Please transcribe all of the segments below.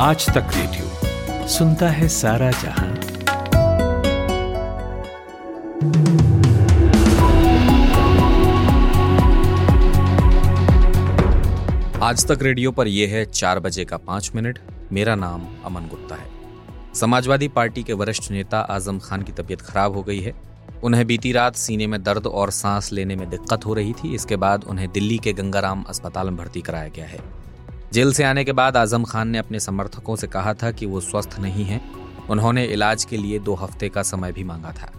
आज तक रेडियो सुनता है सारा जहाँ। आज तक रेडियो पर यह है चार बजे का पाँच मिनट। मेरा नाम अमन गुप्ता है। समाजवादी पार्टी के वरिष्ठ नेता आज़म खान की तबीयत खराब हो गई है। उन्हें बीती रात सीने में दर्द और सांस लेने में दिक्कत हो रही थी। इसके बाद उन्हें दिल्ली के गंगाराम अस्पताल में भर्ती कराया गया है। जेल से आने के बाद आज़म खान ने अपने समर्थकों से कहा था कि वो स्वस्थ नहीं है। उन्होंने इलाज के लिए दो हफ़्ते का समय भी मांगा था।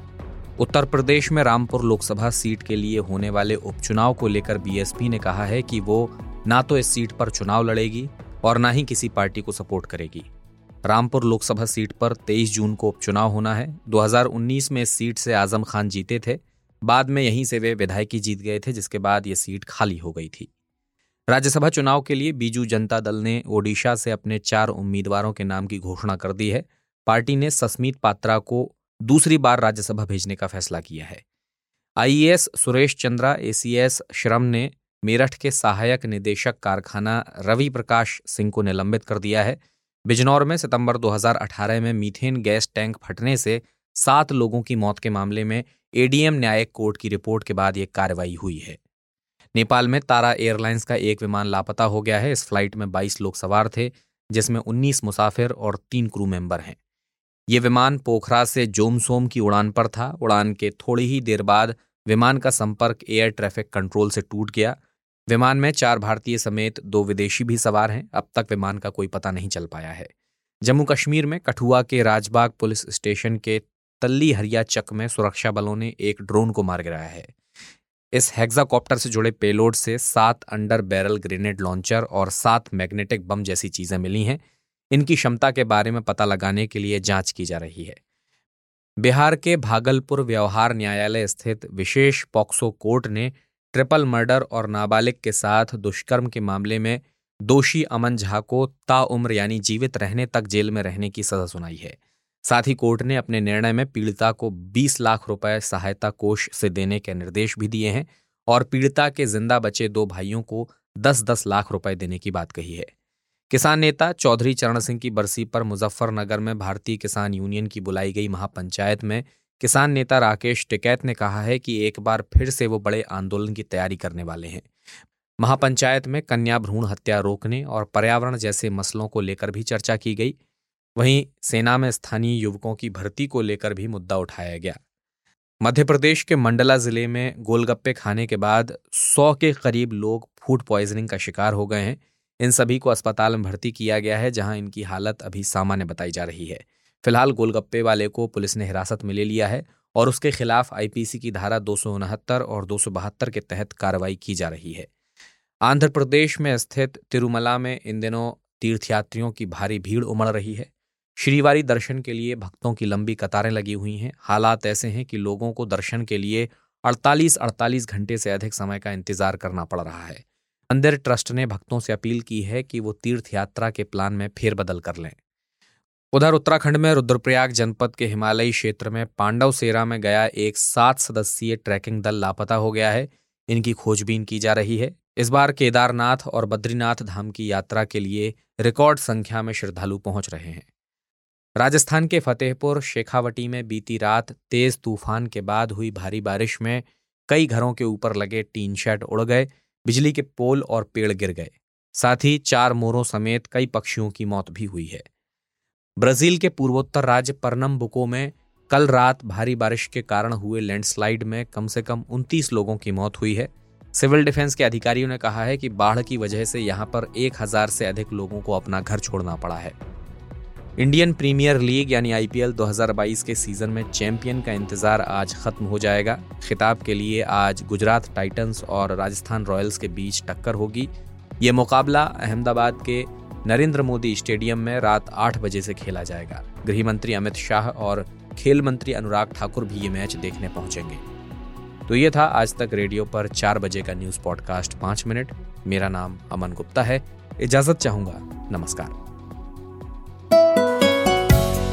उत्तर प्रदेश में रामपुर लोकसभा सीट के लिए होने वाले उपचुनाव को लेकर बीएसपी ने कहा है कि वो ना तो इस सीट पर चुनाव लड़ेगी और ना ही किसी पार्टी को सपोर्ट करेगी। रामपुर लोकसभा सीट पर 23 जून को उपचुनाव होना है। 2019 में इस सीट से आज़म खान जीते थे। बाद में यहीं से वे विधायकी जीत गए थे, जिसके बाद ये सीट खाली हो गई थी। राज्यसभा चुनाव के लिए बीजू जनता दल ने ओडिशा से अपने चार उम्मीदवारों के नाम की घोषणा कर दी है। पार्टी ने सस्मित पात्रा को दूसरी बार राज्यसभा भेजने का फैसला किया है। आईएएस सुरेश चंद्रा, एसीएस श्रम ने मेरठ के सहायक निदेशक कारखाना रवि प्रकाश सिंह को निलंबित कर दिया है। बिजनौर में सितंबर 2018 में मीथेन गैस टैंक फटने से सात लोगों की मौत के मामले में एडीएम न्यायिक कोर्ट की रिपोर्ट के बाद यह कार्रवाई हुई है। नेपाल में तारा एयरलाइंस का एक विमान लापता हो गया है। इस फ़्लाइट में 22 लोग सवार थे, जिसमें 19 मुसाफिर और तीन क्रू मेंबर हैं। ये विमान पोखरा से जोमसोम की उड़ान पर था। उड़ान के थोड़ी ही देर बाद विमान का संपर्क एयर ट्रैफ़िक कंट्रोल से टूट गया। विमान में चार भारतीय समेत दो विदेशी भी सवार हैं। अब तक विमान का कोई पता नहीं चल पाया है। जम्मू कश्मीर में कठुआ के राजबाग पुलिस स्टेशन के तल्ली हरिया चक में सुरक्षा बलों ने एक ड्रोन को मार गिराया है। इस हेक्साकॉप्टर से जुड़े पेलोड से सात अंडर बैरल ग्रेनेड लॉन्चर और सात मैग्नेटिक बम जैसी चीज़ें मिली हैं। इनकी क्षमता के बारे में पता लगाने के लिए जाँच की जा रही है। बिहार के भागलपुर व्यवहार न्यायालय स्थित विशेष पॉक्सो कोर्ट ने ट्रिपल मर्डर और नाबालिग के साथ दुष्कर्म के मामले में दोषी अमन झा को ताउम्र यानी जीवित रहने तक जेल में रहने की सजा सुनाई है। साथ ही कोर्ट ने अपने निर्णय में पीड़िता को 20 लाख रुपए सहायता कोष से देने के निर्देश भी दिए हैं और पीड़िता के ज़िंदा बचे दो भाइयों को 10-10 लाख रुपए देने की बात कही है। किसान नेता चौधरी चरण सिंह की बरसी पर मुजफ्फरनगर में भारतीय किसान यूनियन की बुलाई गई महापंचायत में किसान नेता राकेश टिकैत ने कहा है कि एक बार फिर से वो बड़े आंदोलन की तैयारी करने वाले हैं। महापंचायत में कन्या भ्रूण हत्या रोकने और पर्यावरण जैसे मसलों को लेकर भी चर्चा की गई। वहीं सेना में स्थानीय युवकों की भर्ती को लेकर भी मुद्दा उठाया गया। मध्य प्रदेश के मंडला ज़िले में गोलगप्पे खाने के बाद सौ के करीब लोग फ़ूड पॉइजनिंग का शिकार हो गए हैं। इन सभी को अस्पताल में भर्ती किया गया है, जहाँ इनकी हालत अभी सामान्य बताई जा रही है। फ़िलहाल गोलगप्पे वाले को पुलिस ने हिरासत में ले लिया है और उसके खिलाफ आईपीसी की धारा दो सौ उनहत्तर और दो सौ बहत्तर के तहत कार्रवाई की जा रही है। आंध्र प्रदेश में स्थित तिरुमला में इन दिनों तीर्थयात्रियों की भारी भीड़ उमड़ रही है। श्रीवारी दर्शन के लिए भक्तों की लंबी कतारें लगी हुई हैं। हालात ऐसे हैं कि लोगों को दर्शन के लिए 48-48 घंटे से अधिक समय का इंतज़ार करना पड़ रहा है। मंदिर ट्रस्ट ने भक्तों से अपील की है कि वो तीर्थ यात्रा के प्लान में फेरबदल कर लें। उधर उत्तराखंड में रुद्रप्रयाग जनपद के हिमालयी क्षेत्र में पांडव सेरा में गया एक सात सदस्यीय ट्रैकिंग दल लापता हो गया है। इनकी खोजबीन की जा रही है। इस बार केदारनाथ और बद्रीनाथ धाम की यात्रा के लिए रिकॉर्ड संख्या में श्रद्धालु पहुँच रहे हैं। राजस्थान के फतेहपुर शेखावटी में बीती रात तेज तूफ़ान के बाद हुई भारी बारिश में कई घरों के ऊपर लगे टीन शेड उड़ गए, बिजली के पोल और पेड़ गिर गए। साथ ही चार मोरों समेत कई पक्षियों की मौत भी हुई है। ब्राज़ील के पूर्वोत्तर राज्य परनमबुको में कल रात भारी बारिश के कारण हुए लैंडस्लाइड में कम से कम 29 लोगों की मौत हुई है। सिविल डिफेंस के अधिकारियों ने कहा है कि बाढ़ की वजह से यहाँ पर एक हज़ार से अधिक लोगों को अपना घर छोड़ना पड़ा है। इंडियन प्रीमियर लीग यानी आईपीएल 2022 के सीज़न में चैंपियन का इंतज़ार आज खत्म हो जाएगा। खिताब के लिए आज गुजरात टाइटंस और राजस्थान रॉयल्स के बीच टक्कर होगी। ये मुकाबला अहमदाबाद के नरेंद्र मोदी स्टेडियम में रात आठ बजे से खेला जाएगा। गृह मंत्री अमित शाह और खेल मंत्री अनुराग ठाकुर भी ये मैच देखने पहुँचेंगे। तो ये था आज तक रेडियो पर चार बजे का न्यूज़ पॉडकास्ट पाँच मिनट। मेरा नाम अमन गुप्ता है। इजाज़त चाहूँगा। नमस्कार।